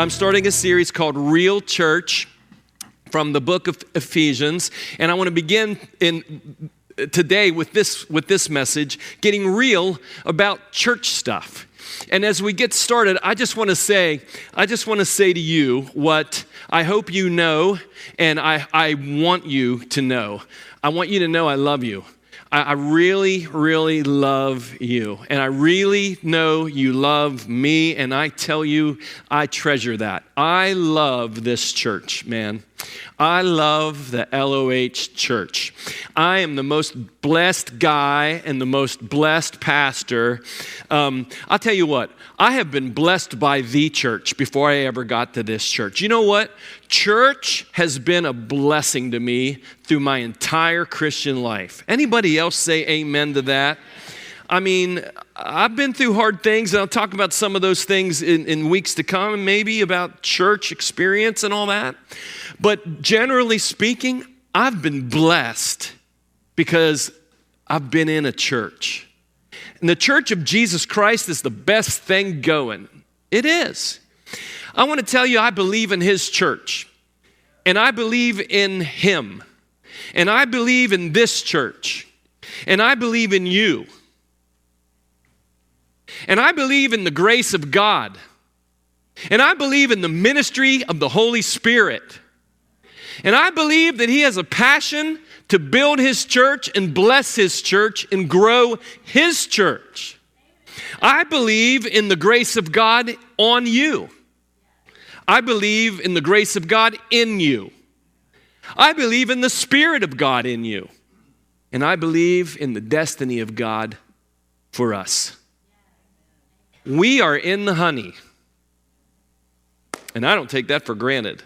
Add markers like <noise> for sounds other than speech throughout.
I'm starting a series called Real Church from the book of Ephesians, and I want to begin in today with this with this message, getting real about church stuff. And as we get started, I just want to say, I just want to say to you what I hope you know, and I, I want you to know. I want you to know I love you. I, really, really love you. And I really know you love me. And I tell you, I treasure that. I love this church, man. I love the LOH church. I am the most blessed guy and the most blessed pastor. Um, I'll tell you what, I have been blessed by the church before I ever got to this church. You know what? Church has been a blessing to me through my entire Christian life. Anybody else say amen to that? I mean, I've been through hard things, and I'll talk about some of those things in, in weeks to come, and maybe about church experience and all that. But generally speaking, I've been blessed because I've been in a church. And the church of Jesus Christ is the best thing going. It is. I want to tell you, I believe in His church, and I believe in Him, and I believe in this church, and I believe in you. And I believe in the grace of God. And I believe in the ministry of the Holy Spirit. And I believe that He has a passion to build His church and bless His church and grow His church. I believe in the grace of God on you. I believe in the grace of God in you. I believe in the Spirit of God in you. And I believe in the destiny of God for us. We are in the honey. And I don't take that for granted.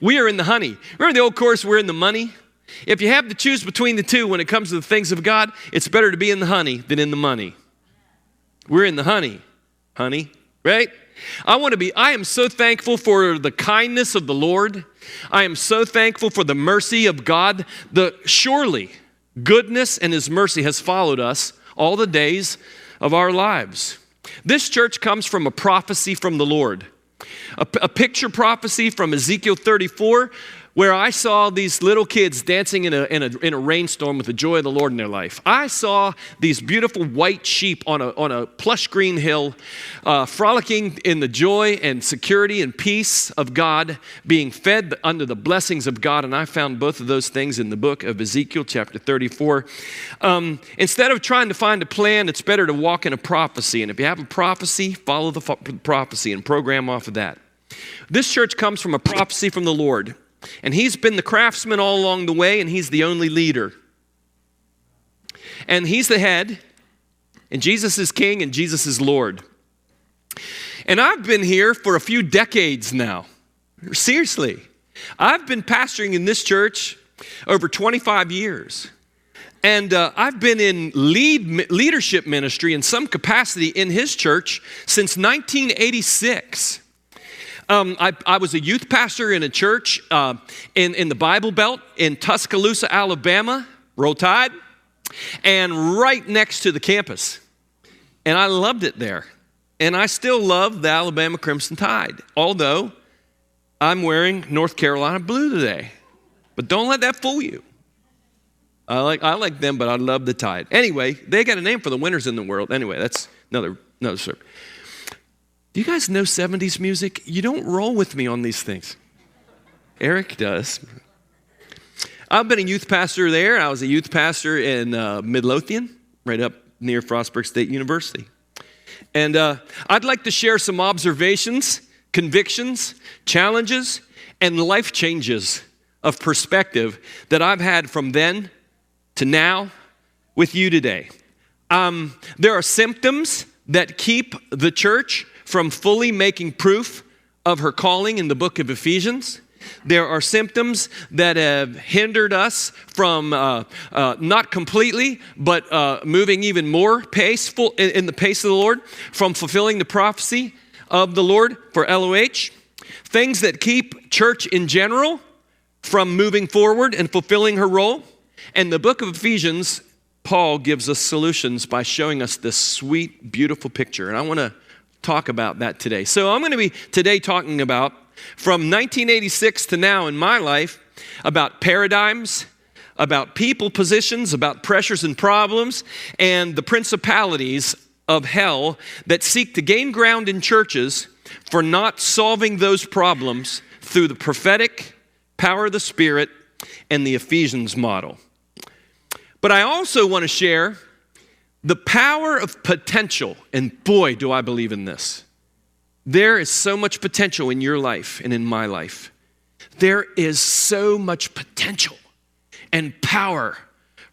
We are in the honey. Remember the old course, we're in the money? If you have to choose between the two when it comes to the things of God, it's better to be in the honey than in the money. We're in the honey, honey, right? I want to be, I am so thankful for the kindness of the Lord. I am so thankful for the mercy of God. The surely goodness and his mercy has followed us all the days of our lives. This church comes from a prophecy from the Lord, a, a picture prophecy from Ezekiel 34 where I saw these little kids dancing in a, in, a, in a rainstorm with the joy of the Lord in their life. I saw these beautiful white sheep on a, on a plush green hill, uh, frolicking in the joy and security and peace of God, being fed under the blessings of God. And I found both of those things in the book of Ezekiel, chapter 34. Um, instead of trying to find a plan, it's better to walk in a prophecy. And if you have a prophecy, follow the prophecy and program off of that. This church comes from a prophecy from the Lord. And he's been the craftsman all along the way, and he's the only leader. And he's the head, and Jesus is king, and Jesus is Lord. And I've been here for a few decades now. Seriously. I've been pastoring in this church over 25 years. And uh, I've been in lead leadership ministry in some capacity in his church since 1986. Um, I, I, was a youth pastor in a church uh, in, in the Bible Belt in Tuscaloosa, Alabama, Roll Tide, and right next to the campus. And I loved it there. And I still love the Alabama Crimson Tide, although I'm wearing North Carolina blue today. But don't let that fool you. I like, I like them, but I love the Tide. Anyway, they got a name for the winners in the world. Anyway, that's another, another story. Do you guys know 70s music? You don't roll with me on these things. Eric does. I've been a youth pastor there. I was a youth pastor in uh, Midlothian, right up near Frostburg State University. And uh, I'd like to share some observations, convictions, challenges, and life changes of perspective that I've had from then to now with you today. Um, there are symptoms that keep the church from fully making proof of her calling in the book of Ephesians. There are symptoms that have hindered us from uh, uh, not completely, but uh, moving even more pace full, in, in the pace of the Lord, from fulfilling the prophecy of the Lord for LOH. Things that keep church in general from moving forward and fulfilling her role. And the book of Ephesians, Paul gives us solutions by showing us this sweet, beautiful picture. And I want to talk about that today. So I'm going to be today talking about from 1986 to now in my life about paradigms, about people positions, about pressures and problems, and the principalities of hell that seek to gain ground in churches for not solving those problems through the prophetic power of the Spirit and the Ephesians model. But I also want to share the power of potential, and boy, do I believe in this. There is so much potential in your life and in my life. There is so much potential and power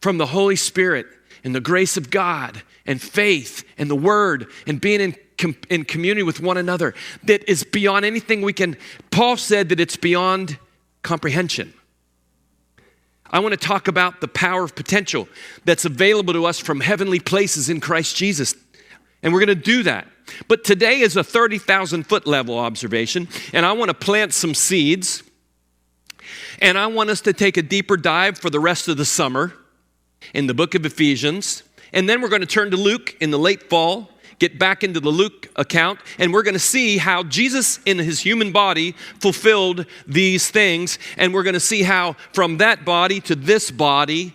from the Holy Spirit and the grace of God and faith and the Word and being in, com- in community with one another that is beyond anything we can. Paul said that it's beyond comprehension. I want to talk about the power of potential that's available to us from heavenly places in Christ Jesus. And we're going to do that. But today is a 30,000 foot level observation, and I want to plant some seeds. And I want us to take a deeper dive for the rest of the summer in the book of Ephesians. And then we're going to turn to Luke in the late fall, get back into the Luke account, and we're going to see how Jesus in his human body fulfilled these things. And we're going to see how from that body to this body,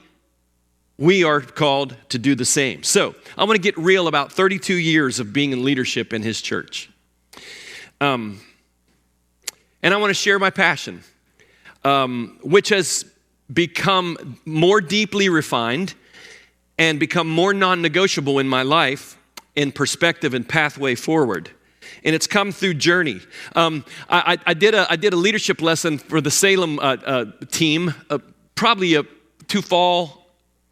we are called to do the same. So I want to get real about 32 years of being in leadership in his church. Um, and I want to share my passion, um, which has become more deeply refined and become more non negotiable in my life in perspective and pathway forward. And it's come through journey. Um, I, I, did a, I did a leadership lesson for the Salem uh, uh, team, uh, probably a, two fall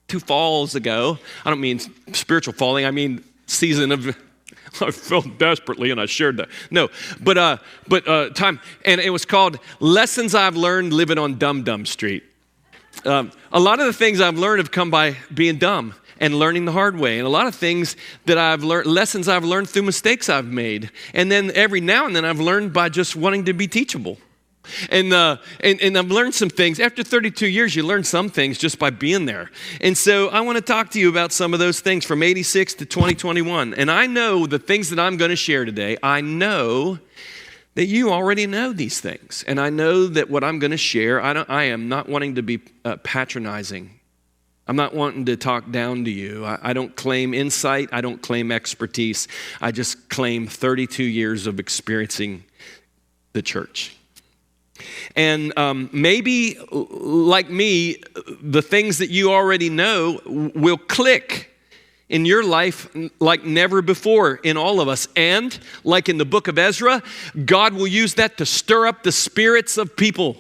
two falls ago. I don't mean spiritual falling, I mean season of. <laughs> I felt desperately and I shared that. No, but uh, but uh, time, and it was called "Lessons I've Learned Living on Dumb Dumb Street." Um, a lot of the things I've learned have come by being dumb and learning the hard way, and a lot of things that I've learned, lessons I've learned through mistakes I've made, and then every now and then I've learned by just wanting to be teachable. And, uh, and, and I've learned some things. After 32 years, you learn some things just by being there. And so I want to talk to you about some of those things from 86 to 2021. And I know the things that I'm going to share today, I know that you already know these things. And I know that what I'm going to share, I, I am not wanting to be uh, patronizing. I'm not wanting to talk down to you. I, I don't claim insight, I don't claim expertise. I just claim 32 years of experiencing the church. And um, maybe, like me, the things that you already know will click in your life like never before in all of us. And, like in the book of Ezra, God will use that to stir up the spirits of people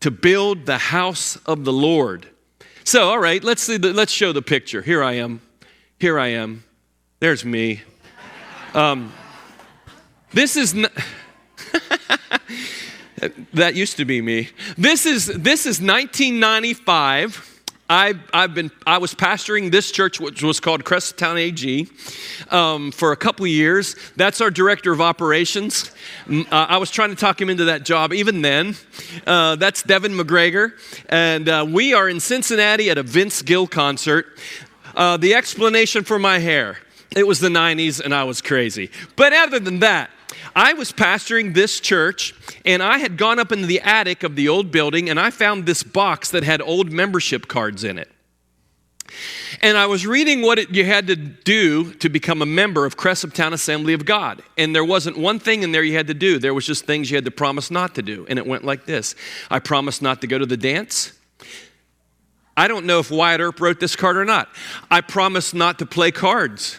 to build the house of the Lord. So, all right, let's, see the, let's show the picture. Here I am. Here I am. There's me. Um, this is. N- <laughs> that used to be me. This is, this is 1995. I, I've been, I was pastoring this church, which was called Crescent AG, um, for a couple of years. That's our director of operations. Uh, I was trying to talk him into that job even then. Uh, that's Devin McGregor. And uh, we are in Cincinnati at a Vince Gill concert. Uh, the explanation for my hair it was the 90s and I was crazy. But other than that, I was pastoring this church, and I had gone up into the attic of the old building, and I found this box that had old membership cards in it. And I was reading what it, you had to do to become a member of Crescent Town Assembly of God. And there wasn't one thing in there you had to do. There was just things you had to promise not to do. And it went like this I promised not to go to the dance. I don't know if Wyatt Earp wrote this card or not. I promised not to play cards.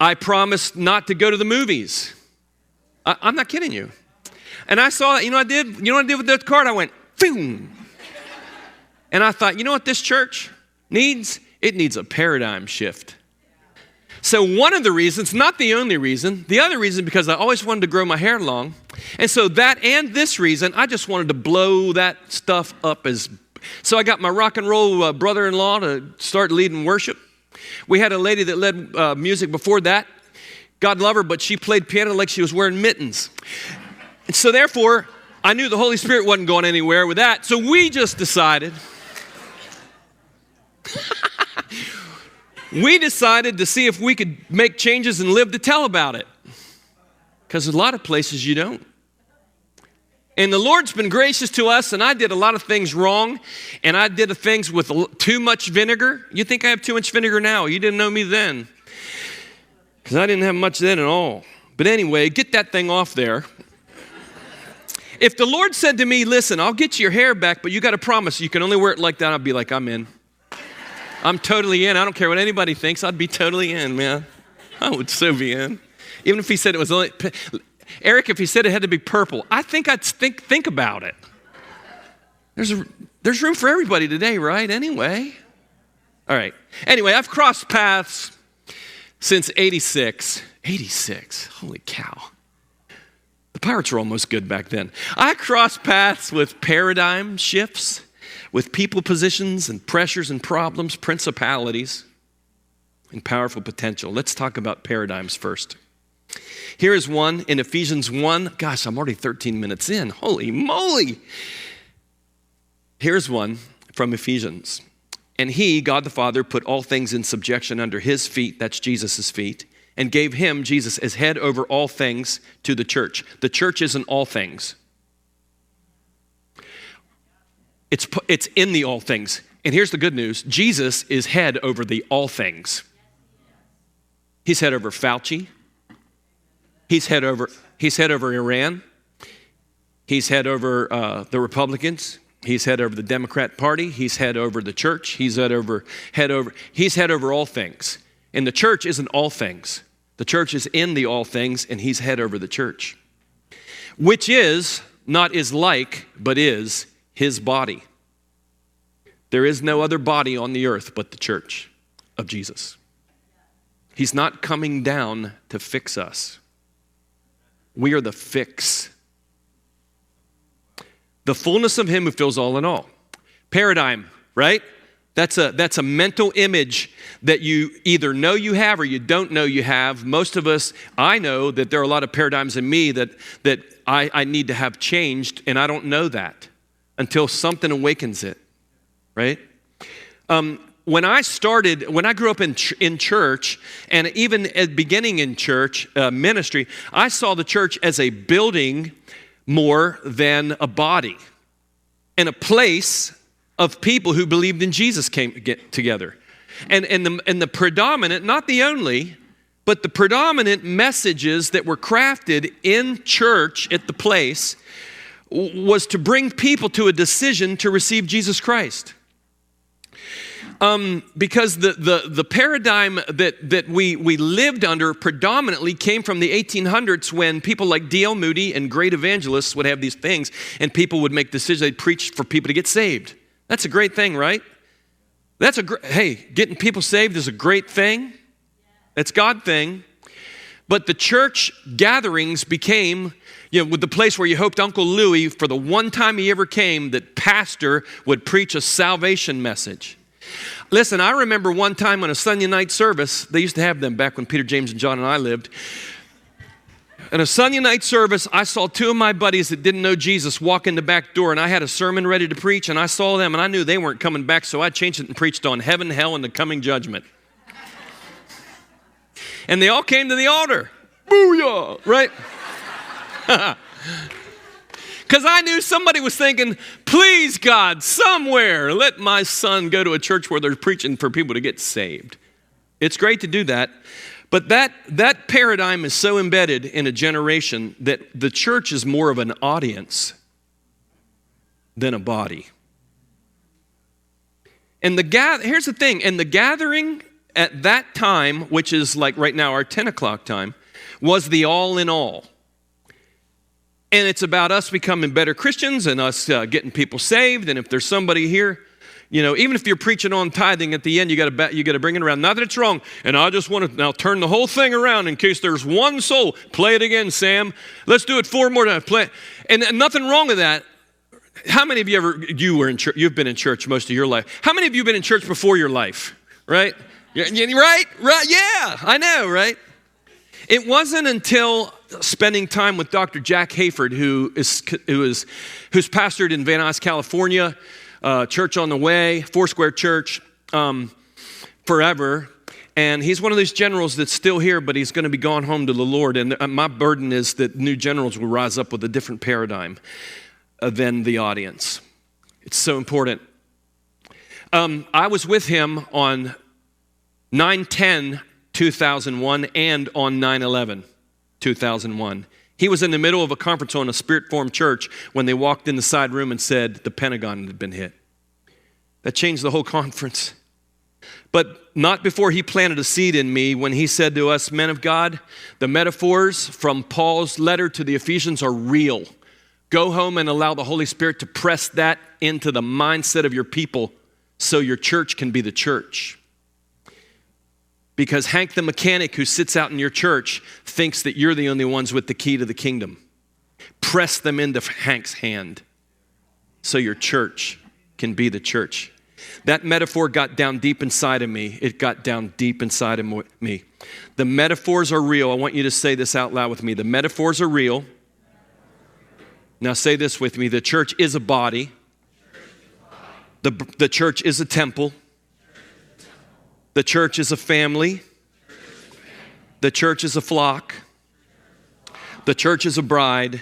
I promised not to go to the movies. I, am not kidding you. And I saw that, you know what I did? You know what I did with that card? I went, boom. And I thought, you know what this church needs? It needs a paradigm shift. So, one of the reasons, not the only reason, the other reason because I always wanted to grow my hair long. And so, that and this reason, I just wanted to blow that stuff up as. So, I got my rock and roll uh, brother in law to start leading worship. We had a lady that led uh, music before that. God love her, but she played piano like she was wearing mittens. And so, therefore, I knew the Holy Spirit wasn't going anywhere with that. So we just decided <laughs> we decided to see if we could make changes and live to tell about it. Because a lot of places you don't. And the Lord's been gracious to us, and I did a lot of things wrong, and I did things with too much vinegar. You think I have too much vinegar now? You didn't know me then. Because I didn't have much then at all. But anyway, get that thing off there. If the Lord said to me, Listen, I'll get your hair back, but you got to promise you can only wear it like that, I'd be like, I'm in. I'm totally in. I don't care what anybody thinks. I'd be totally in, man. I would so be in. Even if he said it was only, Eric, if he said it had to be purple, I think I'd think, think about it. There's, a, there's room for everybody today, right? Anyway. All right. Anyway, I've crossed paths since 86. 86. Holy cow. The Pirates were almost good back then. I crossed paths with paradigm shifts with people positions and pressures and problems, principalities, and powerful potential. Let's talk about paradigms first. Here is one in Ephesians 1. Gosh, I'm already 13 minutes in. Holy moly. Here's one from Ephesians. And he, God the Father, put all things in subjection under his feet, that's Jesus' feet, and gave him, Jesus, as head over all things to the church. The church isn't all things, It's, it's in the all things. And here's the good news Jesus is head over the all things. He's head over Fauci. He's head over, he's head over Iran. He's head over uh, the Republicans. He's head over the Democrat Party. He's head over the church. He's head over, head over, he's head over all things. And the church isn't all things. The church is in the all things, and he's head over the church, which is, not is like, but is his body. There is no other body on the earth but the church of Jesus. He's not coming down to fix us. We are the fix. The fullness of Him who fills all in all. Paradigm, right? That's a, that's a mental image that you either know you have or you don't know you have. Most of us, I know that there are a lot of paradigms in me that, that I, I need to have changed, and I don't know that until something awakens it, right? Um, when I started, when I grew up in, ch- in church, and even at beginning in church uh, ministry, I saw the church as a building more than a body and a place of people who believed in Jesus came get together. And, and, the, and the predominant, not the only, but the predominant messages that were crafted in church at the place was to bring people to a decision to receive Jesus Christ. Um, because the, the, the paradigm that, that we, we lived under predominantly came from the 1800s when people like D.L. Moody and great evangelists would have these things and people would make decisions. They'd preach for people to get saved. That's a great thing, right? That's a hey, getting people saved is a great thing. It's God thing. But the church gatherings became, you know, with the place where you hoped Uncle Louis, for the one time he ever came, that pastor would preach a salvation message. Listen, I remember one time on a Sunday night service, they used to have them back when Peter, James, and John and I lived. In a Sunday night service, I saw two of my buddies that didn't know Jesus walk in the back door, and I had a sermon ready to preach, and I saw them, and I knew they weren't coming back, so I changed it and preached on heaven, hell, and the coming judgment and they all came to the altar. Booyah, right? <laughs> Because I knew somebody was thinking, please, God, somewhere, let my son go to a church where they're preaching for people to get saved. It's great to do that. But that, that paradigm is so embedded in a generation that the church is more of an audience than a body. And the here's the thing, and the gathering at that time, which is like right now our 10 o'clock time, was the all in all. And it's about us becoming better Christians and us uh, getting people saved. And if there's somebody here, you know, even if you're preaching on tithing at the end, you got to you got to bring it around. Not that it's wrong. And I just want to now turn the whole thing around in case there's one soul. Play it again, Sam. Let's do it four more times. Play, and, nothing wrong with that. How many of you ever you were in church? You've been in church most of your life. How many of you been in church before your life? Right? Right? Right? Yeah, I know, right? It wasn't until spending time with Dr. Jack Hayford, who is, who is who's pastored in Van Nuys, California, uh, Church on the Way, Foursquare Church, um, forever. And he's one of those generals that's still here, but he's going to be gone home to the Lord. And uh, my burden is that new generals will rise up with a different paradigm uh, than the audience. It's so important. Um, I was with him on 9 10 2001 and on 9 11 2001. He was in the middle of a conference on a spirit formed church when they walked in the side room and said the Pentagon had been hit. That changed the whole <laughs> conference. But not before he planted a seed in me when he said to us, Men of God, the metaphors from Paul's letter to the Ephesians are real. Go home and allow the Holy Spirit to press that into the mindset of your people so your church can be the church. Because Hank the mechanic who sits out in your church thinks that you're the only ones with the key to the kingdom. Press them into Hank's hand so your church can be the church. That metaphor got down deep inside of me. It got down deep inside of me. The metaphors are real. I want you to say this out loud with me. The metaphors are real. Now say this with me. The church is a body. The, the church is a temple. The church is a family. The church is a flock. The church is a bride.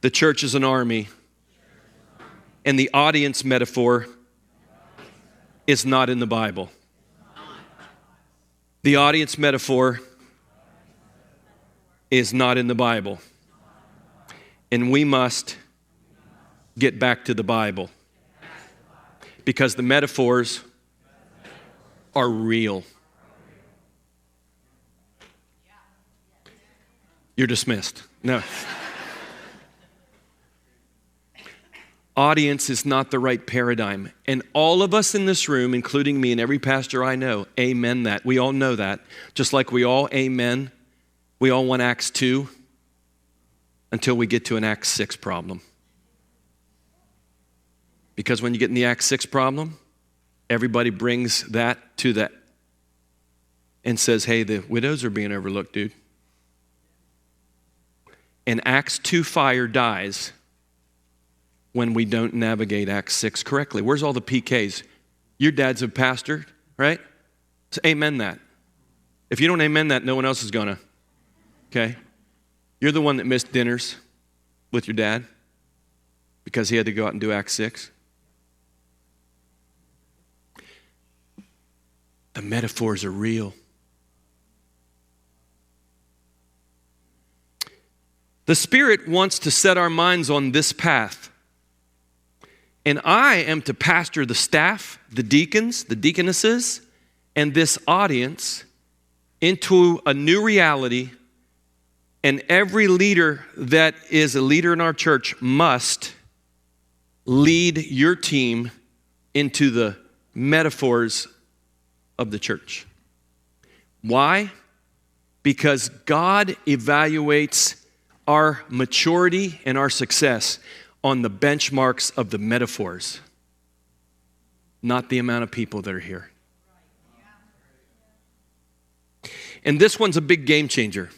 The church is an army. And the audience metaphor is not in the Bible. The audience metaphor is not in the Bible. And we must get back to the Bible because the metaphors are real. You're dismissed. No. audience is not the right paradigm. And all of us in this room, including me and every pastor I know, amen that. We all know that. Just like we all amen, we all want Acts 2 until we get to an Acts 6 problem. Because when you get in the Acts 6 problem, everybody brings that to that and says, hey, the widows are being overlooked, dude. And Acts 2 fire dies when we don't navigate Acts 6 correctly. Where's all the PKs? Your dad's a pastor, right? So amen that. If you don't amen that, no one else is going to. Okay? You're the one that missed dinners with your dad because he had to go out and do Acts 6. The metaphors are real. The Spirit wants to set our minds on this path. And I am to pastor the staff, the deacons, the deaconesses, and this audience into a new reality. And every leader that is a leader in our church must lead your team into the metaphors of the church. Why? Because God evaluates our maturity and our success on the benchmarks of the metaphors, not the amount of people that are here. And this one's a big game changer.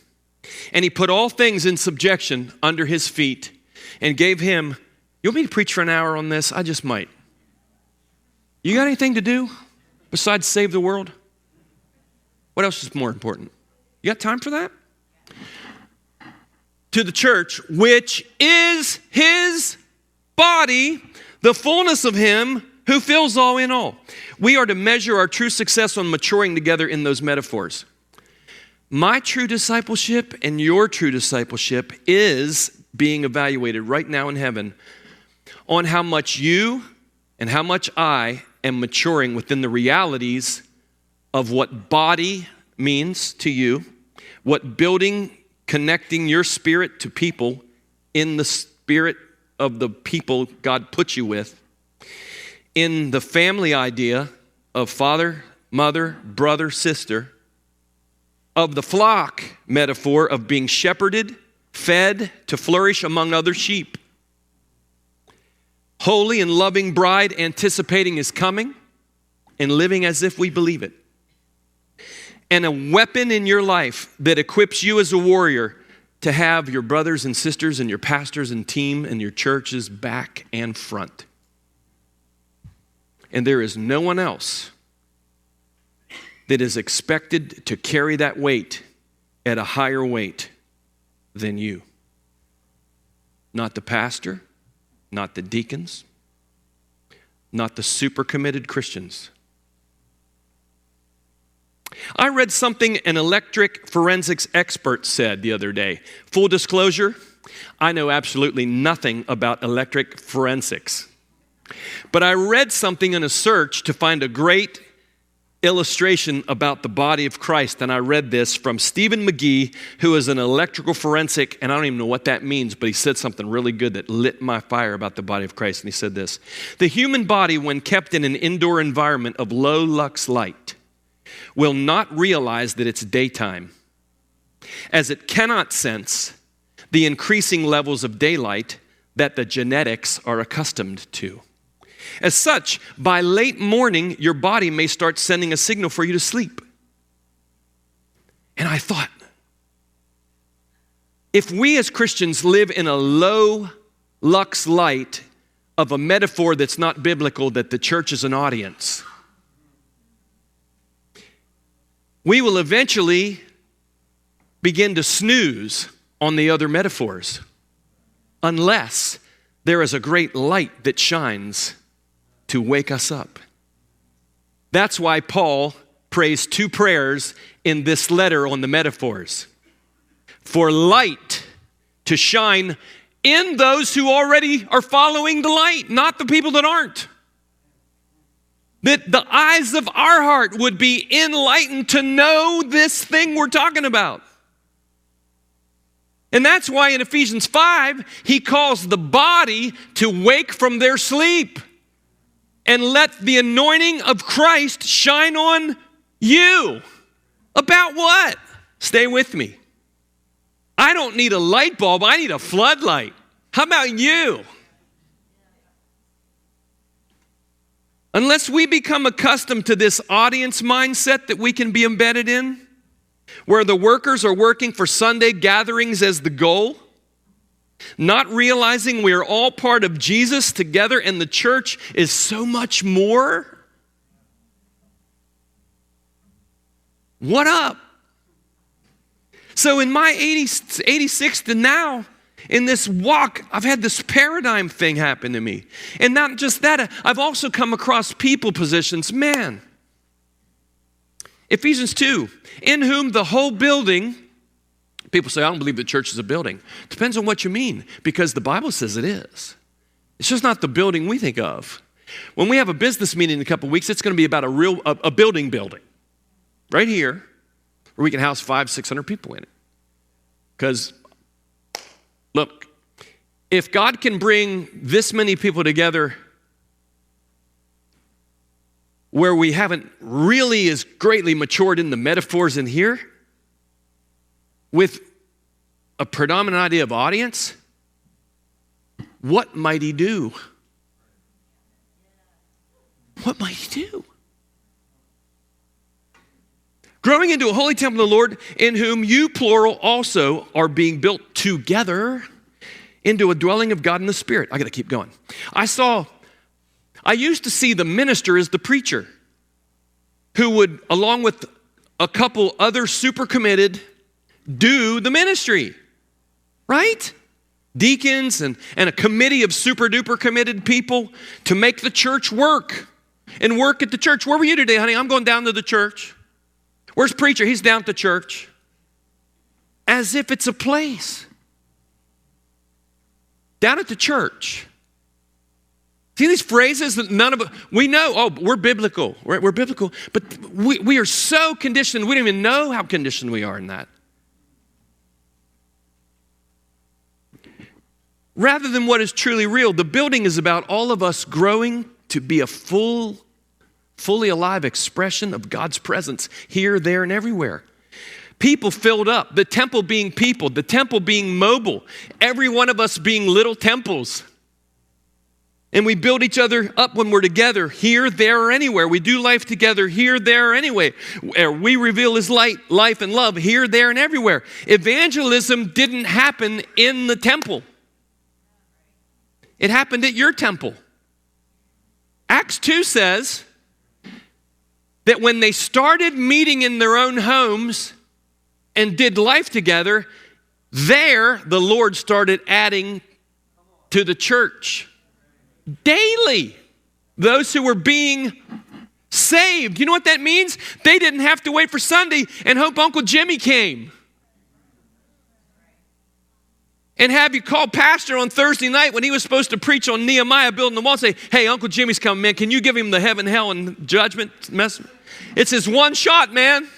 And he put all things in subjection under his feet and gave him, You want me to preach for an hour on this? I just might. You got anything to do besides save the world? What else is more important? You got time for that? to the church, which is his body, the fullness of him who fills all in all. We are to measure our true success on maturing together in those metaphors. My true discipleship and your true discipleship is being evaluated right now in heaven on how much you and how much I am maturing within the realities of what body means to you, what building connecting your spirit to people in the spirit of the people God put you with, in the family idea of father, mother, brother, sister, of the flock metaphor of being shepherded, fed to flourish among other sheep. Holy and loving bride anticipating his coming and living as if we believe it and a weapon in your life that equips you as a warrior to have your brothers and sisters and your pastors and team and your churches back and front. And there is no one else that is expected to carry that weight at a higher weight than you. Not the pastor, not the deacons, not the super committed Christians. I read something an electric forensics expert said the other day. Full disclosure, I know absolutely nothing about electric forensics. But I read something in a search to find a great illustration about the body of Christ. And I read this from Stephen McGee, who is an electrical forensic, and I don't even know what that means, but he said something really good that lit my fire about the body of Christ. And he said this The human body, when kept in an indoor environment of low lux light, will not realize that it's daytime, as it cannot sense the increasing levels of daylight that the genetics are accustomed to. As such, by late morning, your body may start sending a signal for you to sleep. And I thought, if we as Christians live in a low lux light of a metaphor that's not biblical, that the church is an audience, we will eventually begin to snooze on the other metaphors unless there is a great light that shines to wake us up. That's why Paul prays two prayers in this letter on the metaphors for light to shine in those who already are following the light, not the people that aren't. That the eyes of our heart would be enlightened to know this thing we're talking about. And that's why in Ephesians 5, he calls the body to wake from their sleep and let the anointing of Christ shine on you. About what? Stay with me. I don't need a light bulb, I need a floodlight. How about you? Unless we become accustomed to this audience mindset that we can be embedded in, where the workers are working for Sunday gatherings as the goal, not realizing we are all part of Jesus together and the church is so much more. What up? So, in my 80, 86 to now, in this walk, I've had this paradigm thing happen to me. And not just that, I've also come across people positions. Man, Ephesians 2, in whom the whole building People say, I don't believe the church is a building. Depends on what you mean, because the Bible says it is. It's just not the building we think of. When we have a business meeting in a couple weeks, it's going to be about a real a, a building building, right here, where we can house five, six hundred people in it. Because, look, if God can bring this many people together where we haven't really as greatly matured in the metaphors in here, with a predominant idea of audience, what might he do? What might he do? Growing into a holy temple of the Lord, in whom you, plural, also are being built together into a dwelling of God in the Spirit. I got to keep going. I saw, I used to see the minister as the preacher who would, along with a couple other super committed, do the ministry, right? Deacons and, and a committee of super duper committed people to make the church work and work at the church. Where were you today, honey? I'm going down to the church. Where's preacher? He's down at the church. As if it's a place. Down at the church. See these phrases that none of us, we know, oh, we're biblical, we're, we're biblical, but we, we are so conditioned, we don't even know how conditioned we are in that. Rather than what is truly real. The building is about all of us growing to be a full, fully alive expression of God's presence here, there, and everywhere. People filled up, the temple being people, the temple being mobile, every one of us being little temples. And we build each other up when we're together, here, there, or anywhere. We do life together, here, there, or anywhere. Uh, we reveal His light, life, and love here, there, and everywhere. Evangelism didn't happen in the temple. It happened at your temple. Acts 2 says that when they started meeting in their own homes and did life together, there the Lord started adding to the church daily those who were being saved. You know what that means? They didn't have to wait for Sunday and hope Uncle Jimmy came. And have you call Pastor on Thursday night when he was supposed to preach on Nehemiah building the wall and say, Hey, Uncle Jimmy's coming, man. Can you give him the heaven, hell, and judgment mess? It's his one shot, man.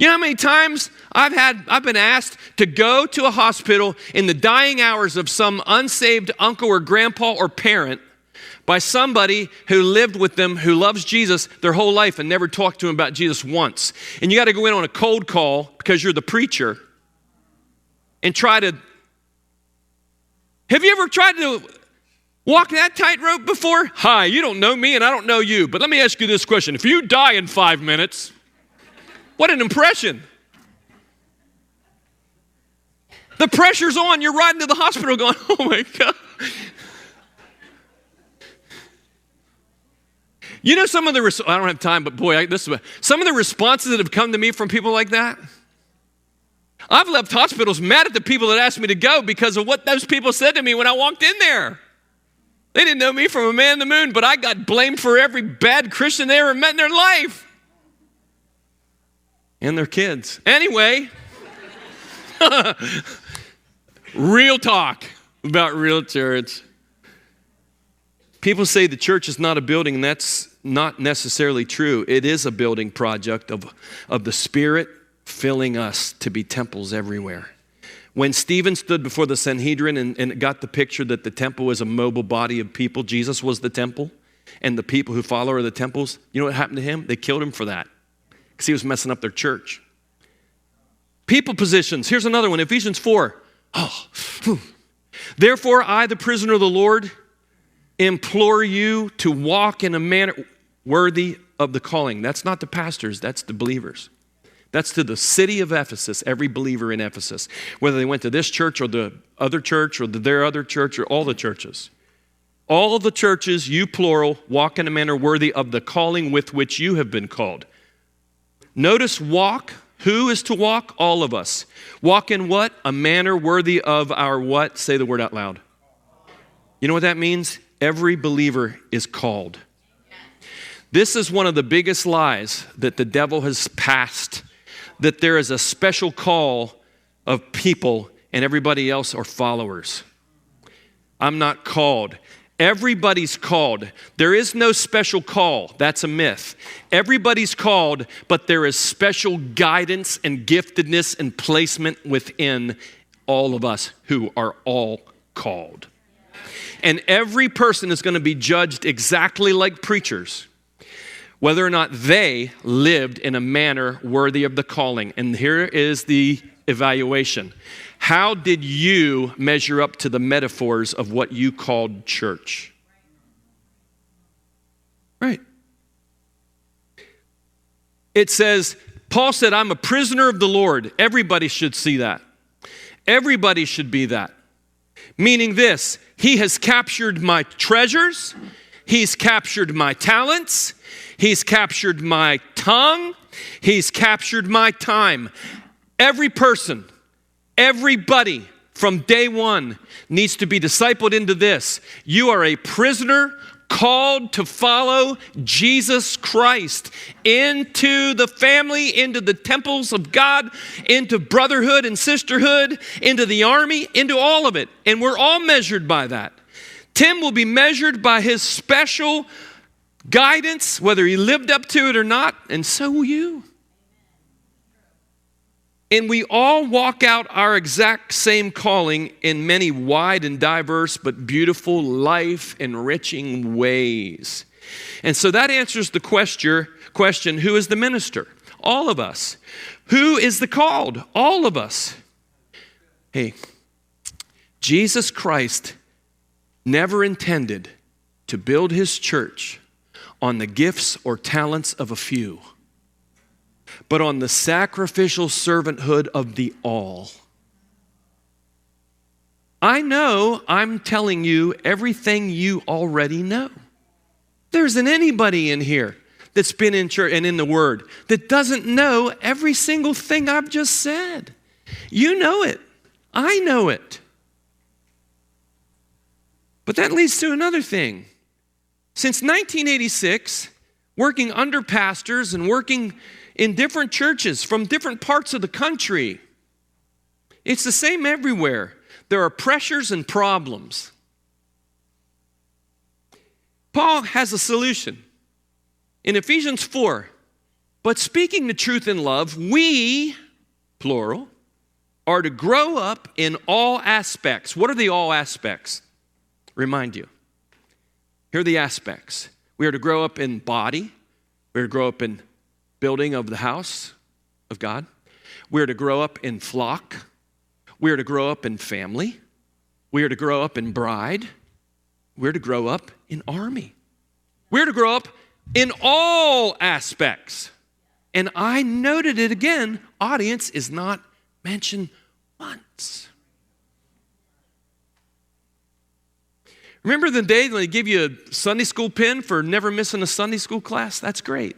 You know how many times I've had I've been asked to go to a hospital in the dying hours of some unsaved uncle or grandpa or parent by somebody who lived with them who loves Jesus their whole life and never talked to him about Jesus once. And you got to go in on a cold call because you're the preacher and try to Have you ever tried to walk that tightrope before? Hi, you don't know me and I don't know you, but let me ask you this question. If you die in 5 minutes, what an impression. The pressure's on. You're riding to the hospital going, <laughs> oh my God. You know some of the, res- I don't have time, but boy, I, this is, some of the responses that have come to me from people like that. I've left hospitals mad at the people that asked me to go because of what those people said to me when I walked in there. They didn't know me from a man in the moon, but I got blamed for every bad Christian they ever met in their life and their kids. Anyway, <laughs> real talk about real church. People say the church is not a building, and that's not necessarily true. It is a building project of, of the Spirit filling us to be temples everywhere. When Stephen stood before the Sanhedrin and, and got the picture that the temple was a mobile body of people, Jesus was the temple, and the people who follow are the temples, you know what happened to him? They killed him for that because he was messing up their church. People positions. Here's another one Ephesians 4. Oh, Therefore, I, the prisoner of the Lord, implore you to walk in a manner worthy of the calling. That's not the pastors, that's the believers. That's to the city of Ephesus, every believer in Ephesus, whether they went to this church or the other church or their other church or all the churches. All the churches, you plural, walk in a manner worthy of the calling with which you have been called. Notice walk. Who is to walk? All of us. Walk in what? A manner worthy of our what? Say the word out loud. You know what that means? Every believer is called. This is one of the biggest lies that the devil has passed that there is a special call of people and everybody else are followers. I'm not called. Everybody's called. There is no special call. That's a myth. Everybody's called, but there is special guidance and giftedness and placement within all of us who are all called. And every person is going to be judged exactly like preachers, whether or not they lived in a manner worthy of the calling. And here is the evaluation how did you measure up to the metaphors of what you called church? Right. It says, Paul said, I'm a prisoner of the Lord. Everybody should see that. Everybody should be that. Meaning this, he has captured my treasures, he's captured my talents, he's captured my tongue, he's captured my time. Every person Everybody from day one needs to be discipled into this. You are a prisoner called to follow Jesus Christ into the family, into the temples of God, into brotherhood and sisterhood, into the army, into all of it. And we're all measured by that. Tim will be measured by his special guidance, whether he lived up to it or not, and so will you. And we all walk out our exact same calling in many wide and diverse but beautiful, life enriching ways. And so that answers the question, question who is the minister? All of us. Who is the called? All of us. Hey, Jesus Christ never intended to build his church on the gifts or talents of a few but on the sacrificial servanthood of the all. I know I'm telling you everything you already know. There isn't anybody in here that's been in church and in the Word that doesn't know every single thing I've just said. You know it. I know it. But that leads to another thing. Since 1986, working under pastors and working in different churches from different parts of the country, it's the same everywhere. There are pressures and problems. Paul has a solution. In Ephesians 4, but speaking the truth in love, we, plural, are to grow up in all aspects. What are the all aspects? Remind you. Here are the aspects. We are to grow up in body, we are to grow up in building of the house of God, we are to grow up in flock, we are to grow up in family, we are to grow up in bride, we're to grow up in army. We're to grow up in all aspects. And I noted it again audience is not mentioned once. Remember the day they give you a Sunday school pin for never missing a Sunday school class? That's great.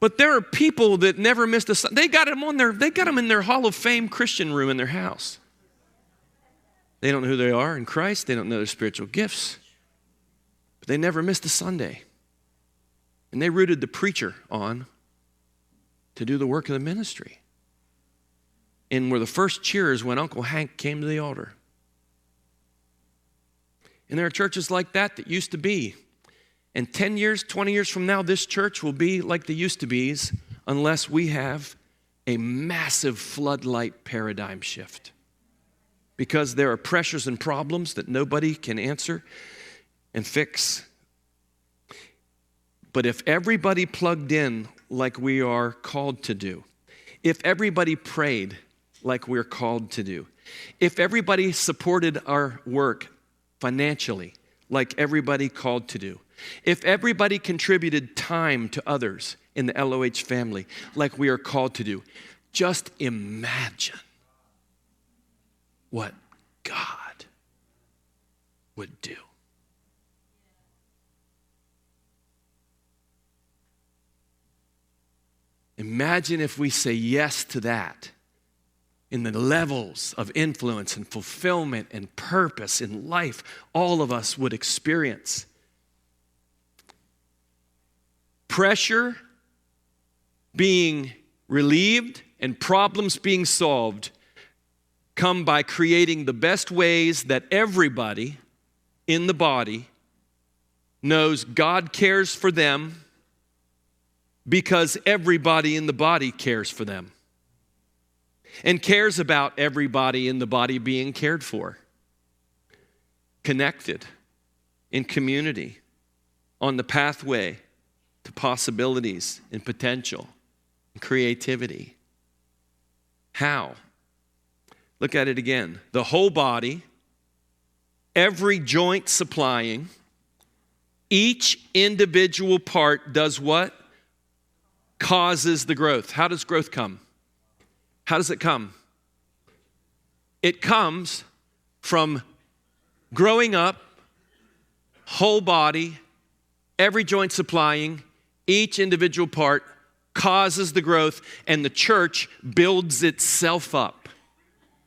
But there are people that never missed a they got them on their they got them in their Hall of Fame Christian room in their house. They don't know who they are in Christ, they don't know their spiritual gifts. But they never missed a Sunday. And they rooted the preacher on to do the work of the ministry. And were the first cheers when Uncle Hank came to the altar. And there are churches like that that used to be. And 10 years, 20 years from now, this church will be like the used to be's unless we have a massive floodlight paradigm shift. Because there are pressures and problems that nobody can answer and fix. But if everybody plugged in like we are called to do, if everybody prayed like we're called to do, if everybody supported our work financially like everybody called to do, if everybody contributed time to others in the LOH family like we are called to do, just imagine what God would do. Imagine if we say yes to that in the levels of influence and fulfillment and purpose in life all of us would experience. Pressure being relieved and problems being solved come by creating the best ways that everybody in the body knows God cares for them because everybody in the body cares for them and cares about everybody in the body being cared for, connected in community on the pathway to possibilities and potential and creativity. How? Look at it again. The whole body, every joint supplying, each individual part does what? causes the growth. How does growth come? How does it come? It comes from growing up, whole body, every joint supplying, each individual part causes the growth, and the church builds itself up.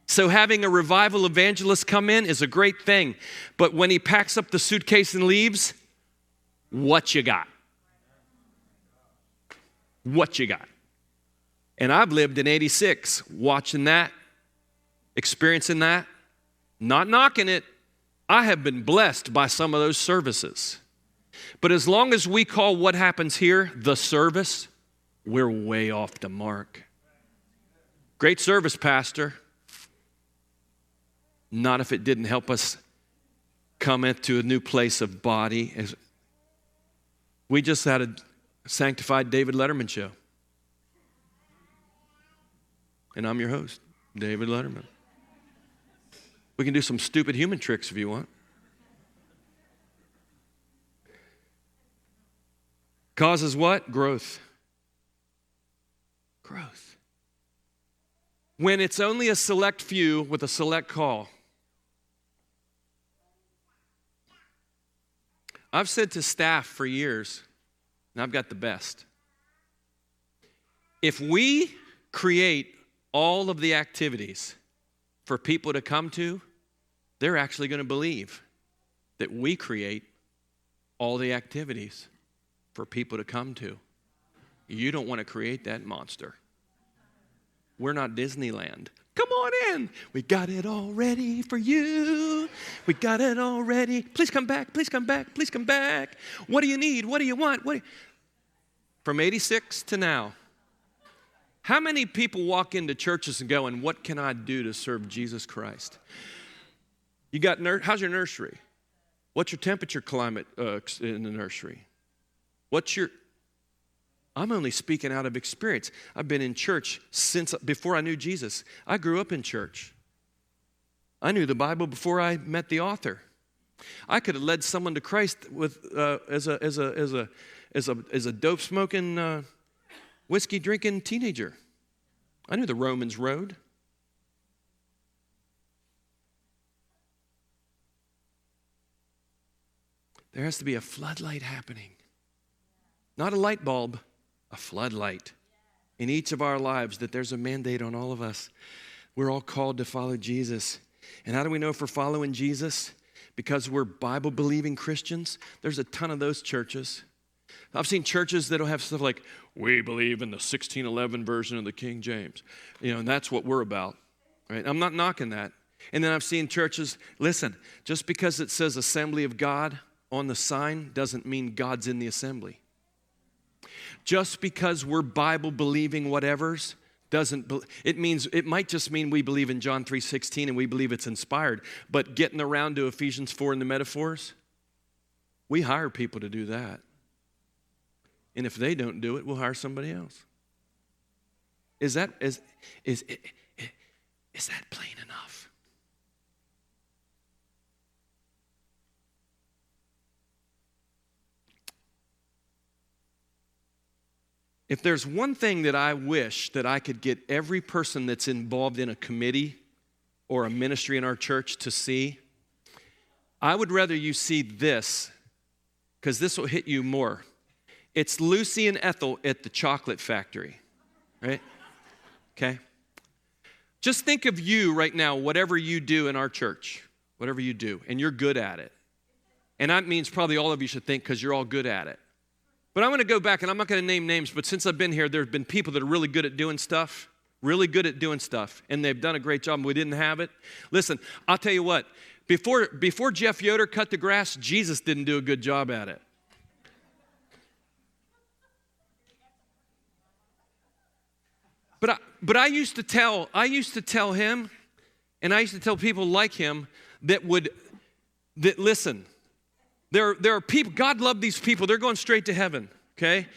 So, having a revival evangelist come in is a great thing, but when he packs up the suitcase and leaves, what you got? what you got. And I've lived in 86 watching that, experiencing that, not knocking it. I have been blessed by some of those services. But as long as we call what happens here the service, we're way off the mark. Great service, Pastor. Not if it didn't help us come into a new place of body. We just had a Sanctified David Letterman Show. And I'm your host, David Letterman. We can do some stupid human tricks if you want. Causes what? Growth. Growth. When it's only a select few with a select call. I've said to staff for years, and I've got the best. If we create all of the activities for people to come to, they're actually going to believe that we create all the activities for people to come to. You don't want to create that monster. We're not Disneyland. Come on in. We got it all ready for you. We got it all ready. Please come back. Please come back. Please come back. What do you need? What do you want? What you... From 86 to now, how many people walk into churches and go, and what can I do to serve Jesus Christ? You got, nur- how's your nursery? What's your temperature climate uh, in the nursery? What's your, I'm only speaking out of experience. I've been in church since before I knew Jesus. I grew up in church. I knew the Bible before I met the author. I could have led someone to Christ with, uh, as, a, as, a, as, a, as, a, as a dope smoking, uh, whiskey drinking teenager. I knew the Romans road. There has to be a floodlight happening, not a light bulb a floodlight in each of our lives that there's a mandate on all of us. We're all called to follow Jesus. And how do we know if we're following Jesus? Because we're Bible believing Christians. There's a ton of those churches. I've seen churches that'll have stuff like, we believe in the 1611 version of the King James. You know, and that's what we're about. Right? I'm not knocking that. And then I've seen churches, listen, just because it says Assembly of God on the sign doesn't mean God's in the assembly. Just because we're Bible believing whatevers doesn't it means it might just mean we believe in John 3:16 and we believe it's inspired, but getting around to Ephesians 4 and the metaphors, we hire people to do that. And if they don't do it, we'll hire somebody else. Is that is is is that plain enough? If there's one thing that I wish that I could get every person that's involved in a committee or a ministry in our church to see, I would rather you see this because this will hit you more. It's Lucy and Ethel at the chocolate factory, right? Okay? Just think of you right now, whatever you do in our church, whatever you do, and you're good at it. And that means probably all of you should think because you're all good at it. But I'm going to go back, and I'm not going to name names, but since I've been here, there have been people that are really good at doing stuff, really good at doing stuff, and they've done a great job, and we didn't have it. Listen, I'll tell you what, before, before Jeff Yoder cut the grass, Jesus didn't do a good job at it. But I, but I used to tell, I used to tell him, and I used to tell people like him that would, that listen, there, there are people, God loved these people. They're going straight to heaven, okay?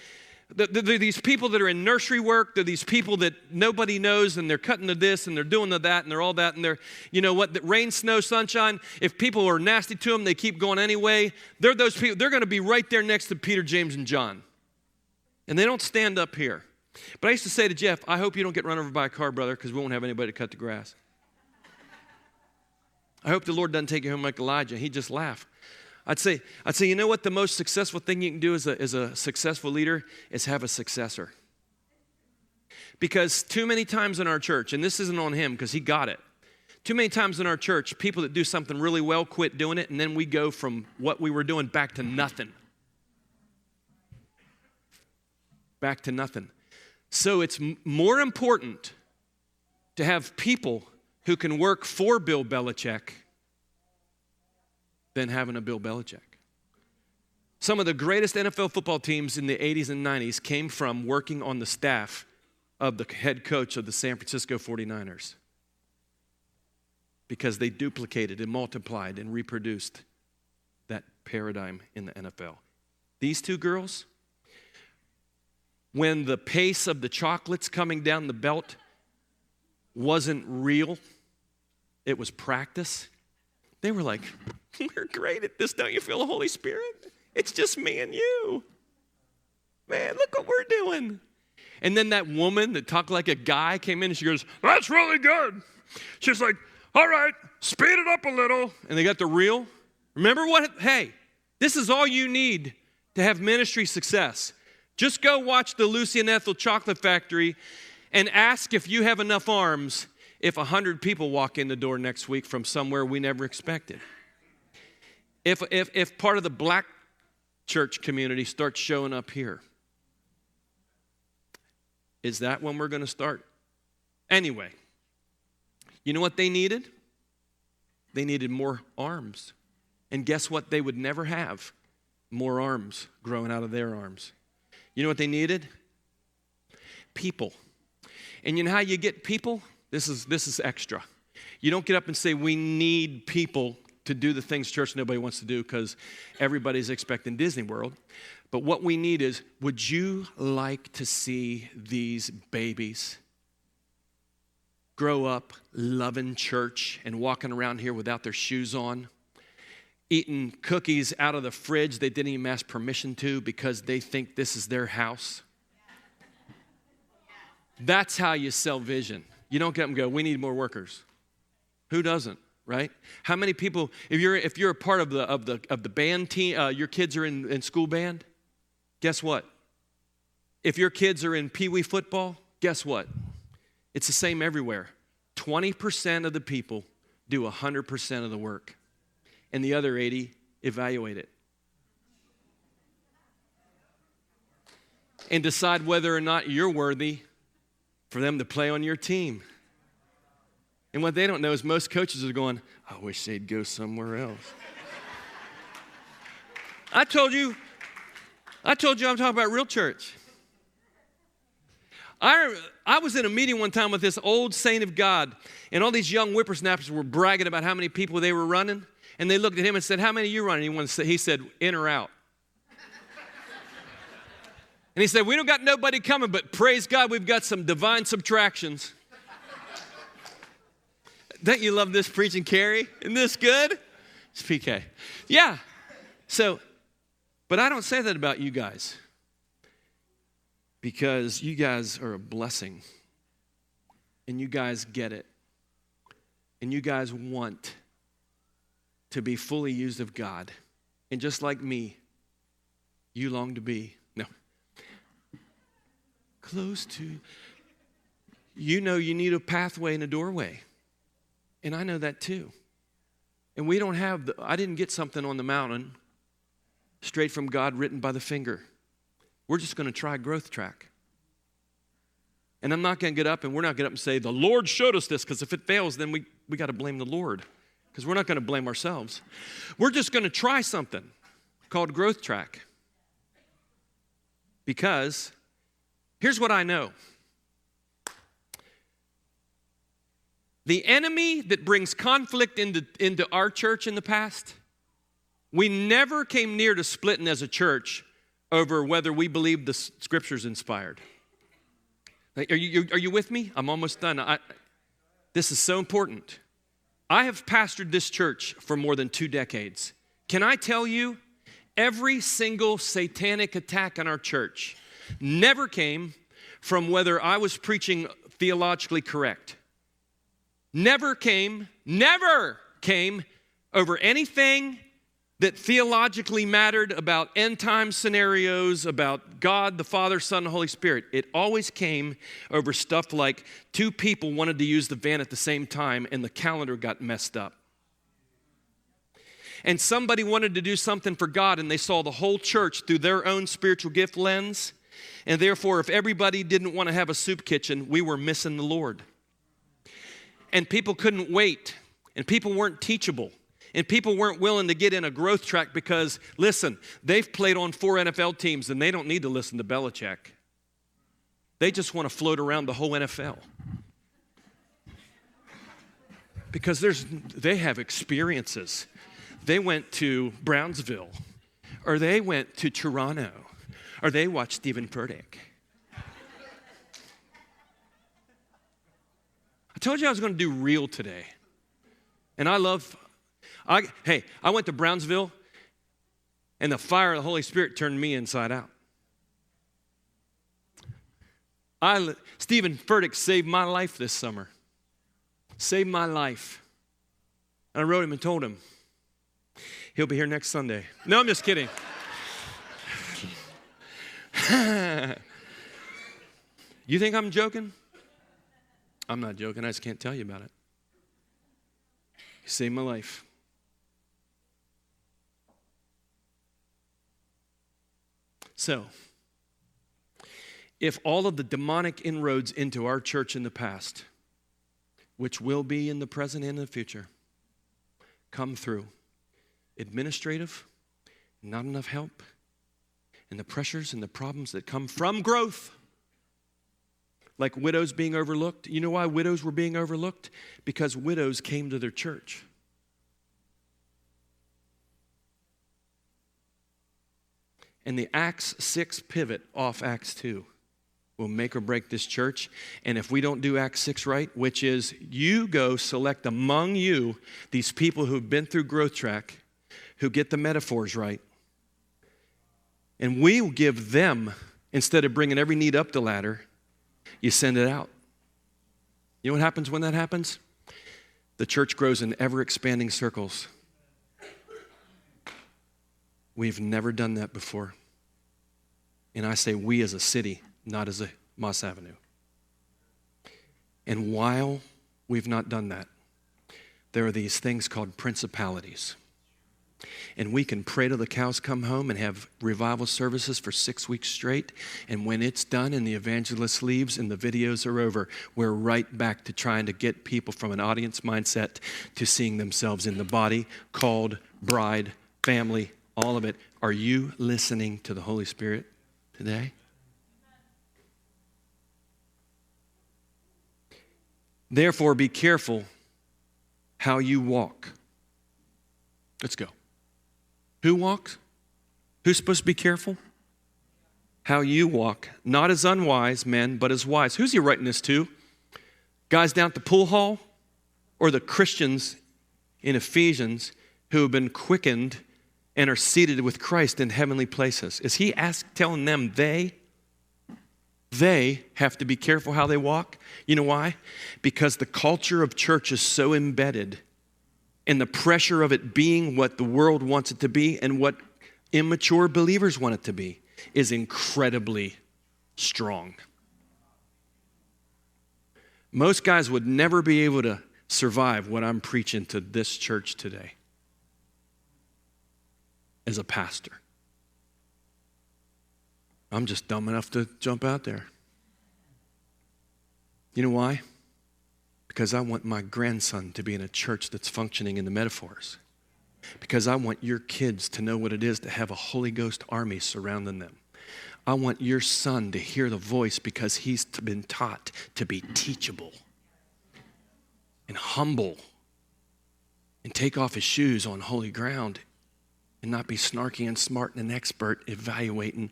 There these people that are in nursery work. They're these people that nobody knows, and they're cutting the this, and they're doing the that, and they're all that, and they're, you know what, rain, snow, sunshine. If people are nasty to them, they keep going anyway. They're those people, they're going to be right there next to Peter, James, and John. And they don't stand up here. But I used to say to Jeff, I hope you don't get run over by a car, brother, because we won't have anybody to cut the grass. I hope the Lord doesn't take you home like Elijah. He'd just laugh. I'd say, I'd say, you know what? The most successful thing you can do as a, as a successful leader is have a successor. Because too many times in our church, and this isn't on him because he got it, too many times in our church, people that do something really well quit doing it, and then we go from what we were doing back to nothing. Back to nothing. So it's more important to have people who can work for Bill Belichick than having a Bill Belichick. Some of the greatest NFL football teams in the 80s and 90s came from working on the staff of the head coach of the San Francisco 49ers because they duplicated and multiplied and reproduced that paradigm in the NFL. These two girls, when the pace of the chocolates coming down the belt wasn't real, it was practice, they were like, <laughs> We're great at this. Don't you feel the Holy Spirit? It's just me and you. Man, look what we're doing. And then that woman that talked like a guy came in and she goes, That's really good. She's like, All right, speed it up a little. And they got the real. Remember what? Hey, this is all you need to have ministry success. Just go watch the Lucy and Ethel Chocolate Factory and ask if you have enough arms if 100 people walk in the door next week from somewhere we never expected. If, if, if part of the black church community starts showing up here, is that when we're going to start? Anyway, you know what they needed? They needed more arms. And guess what they would never have? More arms growing out of their arms. You know what they needed? People. And you know how you get people? This is, this is extra. You don't get up and say, We need people to do the things church nobody wants to do because everybody's expecting Disney World. But what we need is would you like to see these babies grow up loving church and walking around here without their shoes on? Eating cookies out of the fridge they didn't even ask permission to because they think this is their house. That's how you sell vision. You don't get them go, we need more workers. Who doesn't? right how many people if you're if you're a part of the of the of the band team uh, your kids are in, in school band guess what if your kids are in pee-wee football guess what it's the same everywhere 20% of the people do 100% of the work and the other 80 evaluate it and decide whether or not you're worthy for them to play on your team and what they don't know is most coaches are going, I wish they'd go somewhere else. I told you, I told you I'm talking about real church. I, I was in a meeting one time with this old saint of God, and all these young whippersnappers were bragging about how many people they were running. And they looked at him and said, How many you running? He said, In or out. and he said, We don't got nobody coming, but praise God, we've got some divine subtractions. Don't you love this preaching, Carrie? Isn't this good? It's PK. Yeah. So, but I don't say that about you guys because you guys are a blessing and you guys get it and you guys want to be fully used of God. And just like me, you long to be. No. Close to. You know you need a pathway and a doorway. And I know that too. And we don't have, the, I didn't get something on the mountain straight from God written by the finger. We're just going to try growth track. And I'm not going to get up and we're not going to get up and say, the Lord showed us this, because if it fails, then we, we got to blame the Lord, because we're not going to blame ourselves. We're just going to try something called growth track. Because here's what I know The enemy that brings conflict into, into our church in the past, we never came near to splitting as a church over whether we believe the scripture's inspired. Are you, are you with me? I'm almost done. I, this is so important. I have pastored this church for more than two decades. Can I tell you, every single satanic attack on our church never came from whether I was preaching theologically correct never came, never came over anything that theologically mattered about end time scenarios, about God, the Father, Son, and Holy Spirit. It always came over stuff like two people wanted to use the van at the same time and the calendar got messed up. And somebody wanted to do something for God and they saw the whole church through their own spiritual gift lens. And therefore, if everybody didn't want to have a soup kitchen, we were missing the Lord and people couldn't wait, and people weren't teachable. And people weren't willing to get in a growth track because, listen, they've played on four NFL teams and they don't need to listen to Belichick. They just want to float around the whole NFL. Because there's, they have experiences. They went to Brownsville, or they went to Toronto, or they watched Steven Furtick. I told you I was going to do real today. And I love, I, hey, I went to Brownsville and the fire of the Holy Spirit turned me inside out. I, Steven Furtick saved my life this summer. Saved my life. And I wrote him and told him, he'll be here next Sunday. No, I'm just kidding. <laughs> you think I'm joking? I'm not joking. I just can't tell you about it. You saved my life. So, if all of the demonic inroads into our church in the past, which will be in the present and in the future, come through administrative, not enough help, and the pressures and the problems that come from growth, like widows being overlooked. You know why widows were being overlooked? Because widows came to their church. And the Acts 6 pivot off Acts 2 will make or break this church. And if we don't do Acts 6 right, which is you go select among you these people who've been through growth track, who get the metaphors right, and we will give them, instead of bringing every need up the ladder, you send it out. You know what happens when that happens? The church grows in ever expanding circles. We've never done that before. And I say we as a city, not as a Moss Avenue. And while we've not done that, there are these things called principalities. And we can pray till the cows come home and have revival services for six weeks straight. And when it's done and the evangelist leaves and the videos are over, we're right back to trying to get people from an audience mindset to seeing themselves in the body, called, bride, family, all of it. Are you listening to the Holy Spirit today? Therefore, be careful how you walk. Let's go. Who walks? Who's supposed to be careful? How you walk, not as unwise men, but as wise. Who's he writing this to? Guys down at the pool hall? Or the Christians in Ephesians who have been quickened and are seated with Christ in heavenly places? Is he ask, telling them they? They have to be careful how they walk. You know why? Because the culture of church is so embedded and the pressure of it being what the world wants it to be and what immature believers want it to be is incredibly strong. Most guys would never be able to survive what I'm preaching to this church today as a pastor. I'm just dumb enough to jump out there. You know why? Because I want my grandson to be in a church that's functioning in the metaphors. Because I want your kids to know what it is to have a Holy Ghost army surrounding them. I want your son to hear the voice because he's been taught to be teachable and humble and take off his shoes on holy ground and not be snarky and smart and an expert evaluating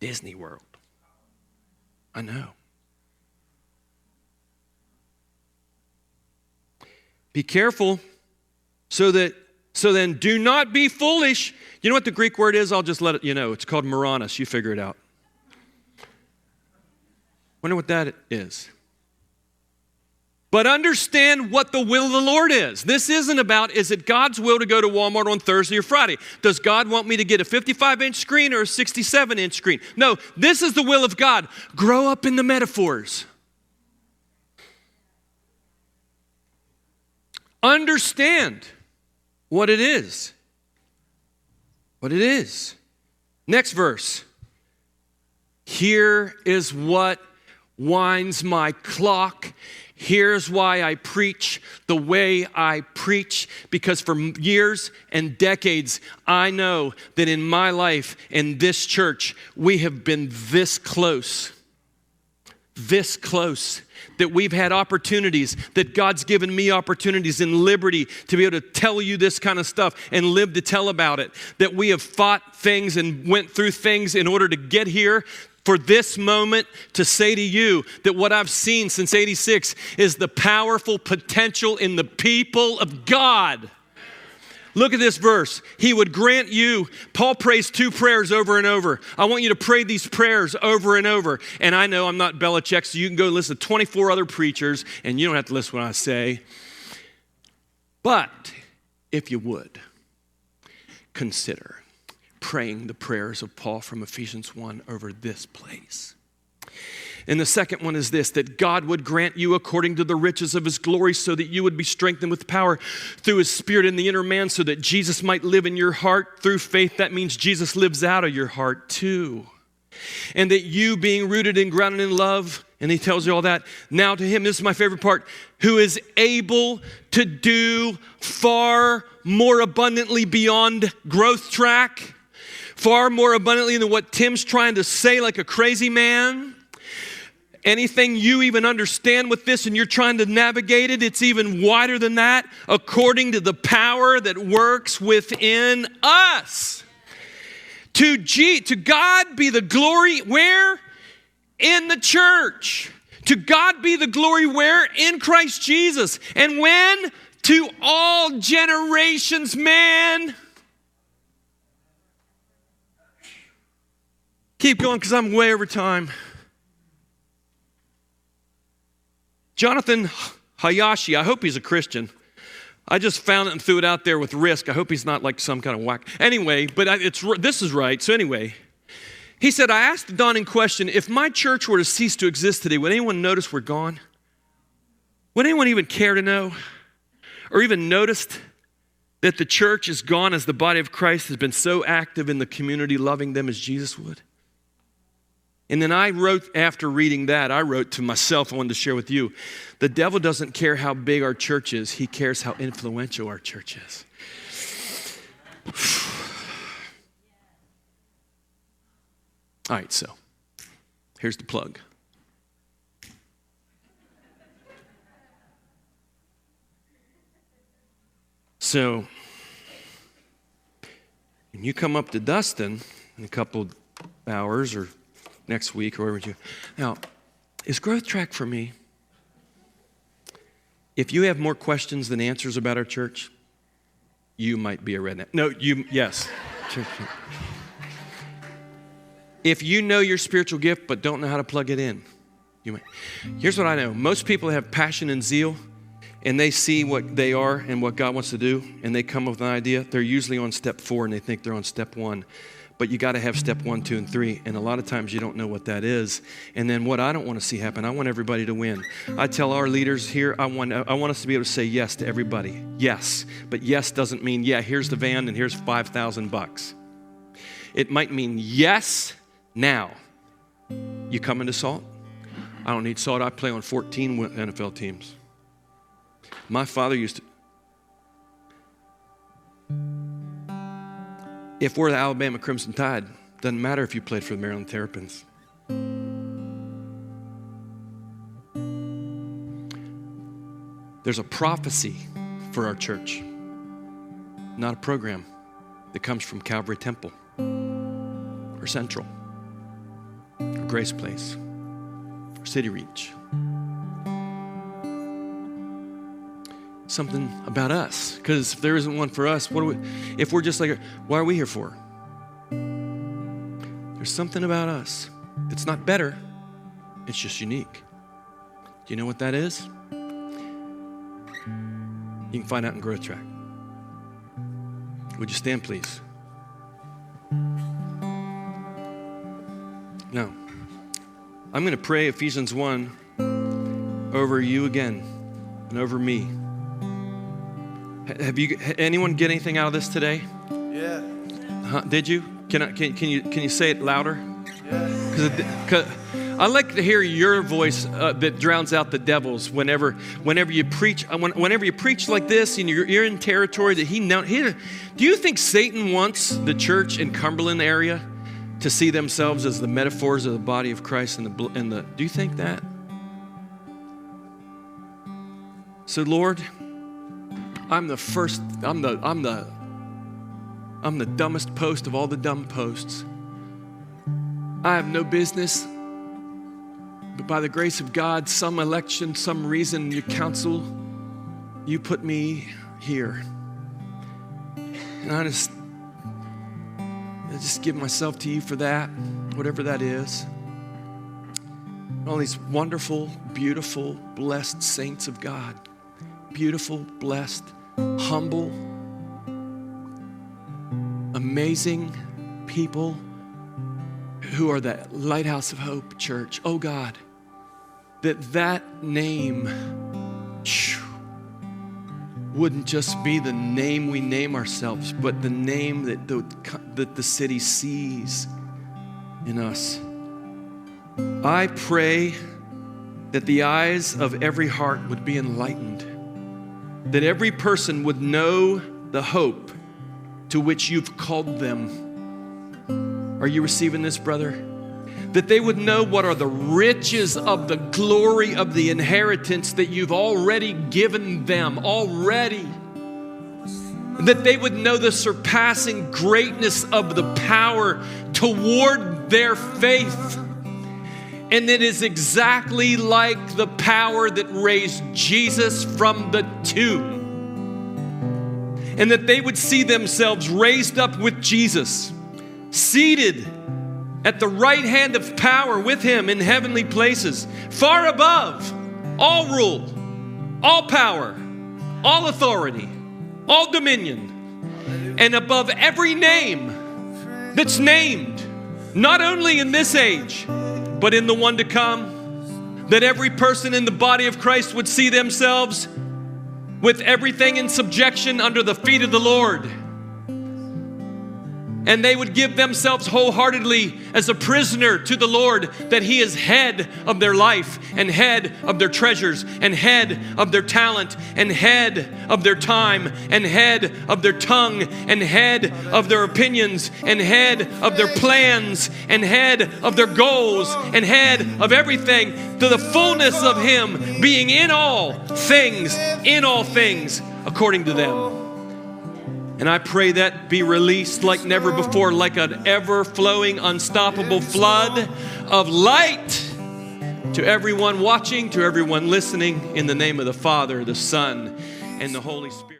Disney World. I know. Be careful so that so then do not be foolish. You know what the Greek word is? I'll just let it you know. It's called moranos. You figure it out. Wonder what that is. But understand what the will of the Lord is. This isn't about, is it God's will to go to Walmart on Thursday or Friday? Does God want me to get a 55 inch screen or a 67 inch screen? No, this is the will of God. Grow up in the metaphors. Understand what it is. What it is. Next verse. Here is what winds my clock. Here's why I preach the way I preach, because for years and decades, I know that in my life, in this church, we have been this close. This close that we've had opportunities, that God's given me opportunities in liberty to be able to tell you this kind of stuff and live to tell about it. That we have fought things and went through things in order to get here. For this moment to say to you that what I've seen since 86 is the powerful potential in the people of God. Look at this verse. He would grant you, Paul prays two prayers over and over. I want you to pray these prayers over and over. And I know I'm not Belichick, so you can go listen to 24 other preachers, and you don't have to listen to what I say. But if you would, consider praying the prayers of Paul from Ephesians 1 over this place. And the second one is this that God would grant you according to the riches of his glory, so that you would be strengthened with power through his spirit in the inner man, so that Jesus might live in your heart through faith. That means Jesus lives out of your heart too. And that you, being rooted and grounded in love, and he tells you all that. Now, to him, this is my favorite part, who is able to do far more abundantly beyond growth track, far more abundantly than what Tim's trying to say like a crazy man anything you even understand with this and you're trying to navigate it, it's even wider than that, according to the power that works within us. To, G, to God be the glory where? In the church. To God be the glory where? In Christ Jesus. And when? To all generations, man. Keep going because I'm way over time. Jonathan Hayashi, I hope he's a Christian. I just found it and threw it out there with risk. I hope he's not like some kind of whack. Anyway, but it's, this is right. So, anyway, he said, I asked the dawning question if my church were to cease to exist today, would anyone notice we're gone? Would anyone even care to know? Or even noticed that the church is gone as the body of Christ has been so active in the community, loving them as Jesus would? And then I wrote, after reading that, I wrote to myself, I wanted to share with you the devil doesn't care how big our church is, he cares how influential our church is. <sighs> All right, so here's the plug. So, when you come up to Dustin in a couple hours or next week or wherever you. Now, is growth track for me? If you have more questions than answers about our church, you might be a redneck. No, you, yes. if you know your spiritual gift but don't know how to plug it in, you might. Here's what I know most people have passion and zeal and they see what they are and what God wants to do, and they come up with an idea, they're usually on step four and they think they're on step one but you got to have step one, two, and three. And a lot of times you don't know what that is. And then what I don't want to see happen, I want everybody to win. I tell our leaders here, I want, I want us to be able to say yes to everybody. Yes. But yes doesn't mean, yeah, here's the van and here's 5,000 bucks. It might mean yes now. You come into salt? I don't need salt. I play on 14 NFL teams. My father used to, if we're the Alabama Crimson Tide, doesn't matter if you played for the Maryland Terrapins. There's a prophecy for our church, not a program that comes from Calvary Temple or Central or Grace Place or City Reach. Something about us. Because if there isn't one for us, what we, if we're just like, why are we here for? There's something about us It's not better, it's just unique. Do you know what that is? You can find out in Growth Track. Would you stand, please? Now, I'm going to pray Ephesians 1 over you again and over me. Have you anyone get anything out of this today? Yeah. Huh? Did you? Can I, can can you can you say it louder? Yeah. Because I like to hear your voice uh, that drowns out the devil's. Whenever whenever you preach, uh, whenever you preach like this, and you're, you're in territory that he now. He, do you think Satan wants the church in Cumberland area to see themselves as the metaphors of the body of Christ and the and the? Do you think that? So Lord. I'm the first, I'm the, I'm the, I'm the dumbest post of all the dumb posts. I have no business, but by the grace of God, some election, some reason, your counsel, you put me here. And I just, I just give myself to you for that, whatever that is. All these wonderful, beautiful, blessed saints of God. Beautiful, blessed, humble, amazing, people who are the lighthouse of hope church. Oh God, that that name wouldn't just be the name we name ourselves, but the name that the, that the city sees in us. I pray that the eyes of every heart would be enlightened, that every person would know the hope to which you've called them. Are you receiving this, brother? That they would know what are the riches of the glory of the inheritance that you've already given them, already. That they would know the surpassing greatness of the power toward their faith. And it is exactly like the power that raised Jesus from the tomb. And that they would see themselves raised up with Jesus, seated at the right hand of power with Him in heavenly places, far above all rule, all power, all authority, all dominion, and above every name that's named, not only in this age, but in the one to come. That every person in the body of Christ would see themselves with everything in subjection under the feet of the Lord. And they would give themselves wholeheartedly as a prisoner to the Lord, that He is head of their life, and head of their treasures, and head of their talent, and head of their time, and head of their tongue, and head of their opinions, and head of their plans, and head of their goals, and head of everything, to the fullness of Him being in all things, in all things, according to them. And I pray that be released like never before, like an ever flowing, unstoppable flood of light to everyone watching, to everyone listening, in the name of the Father, the Son, and the Holy Spirit.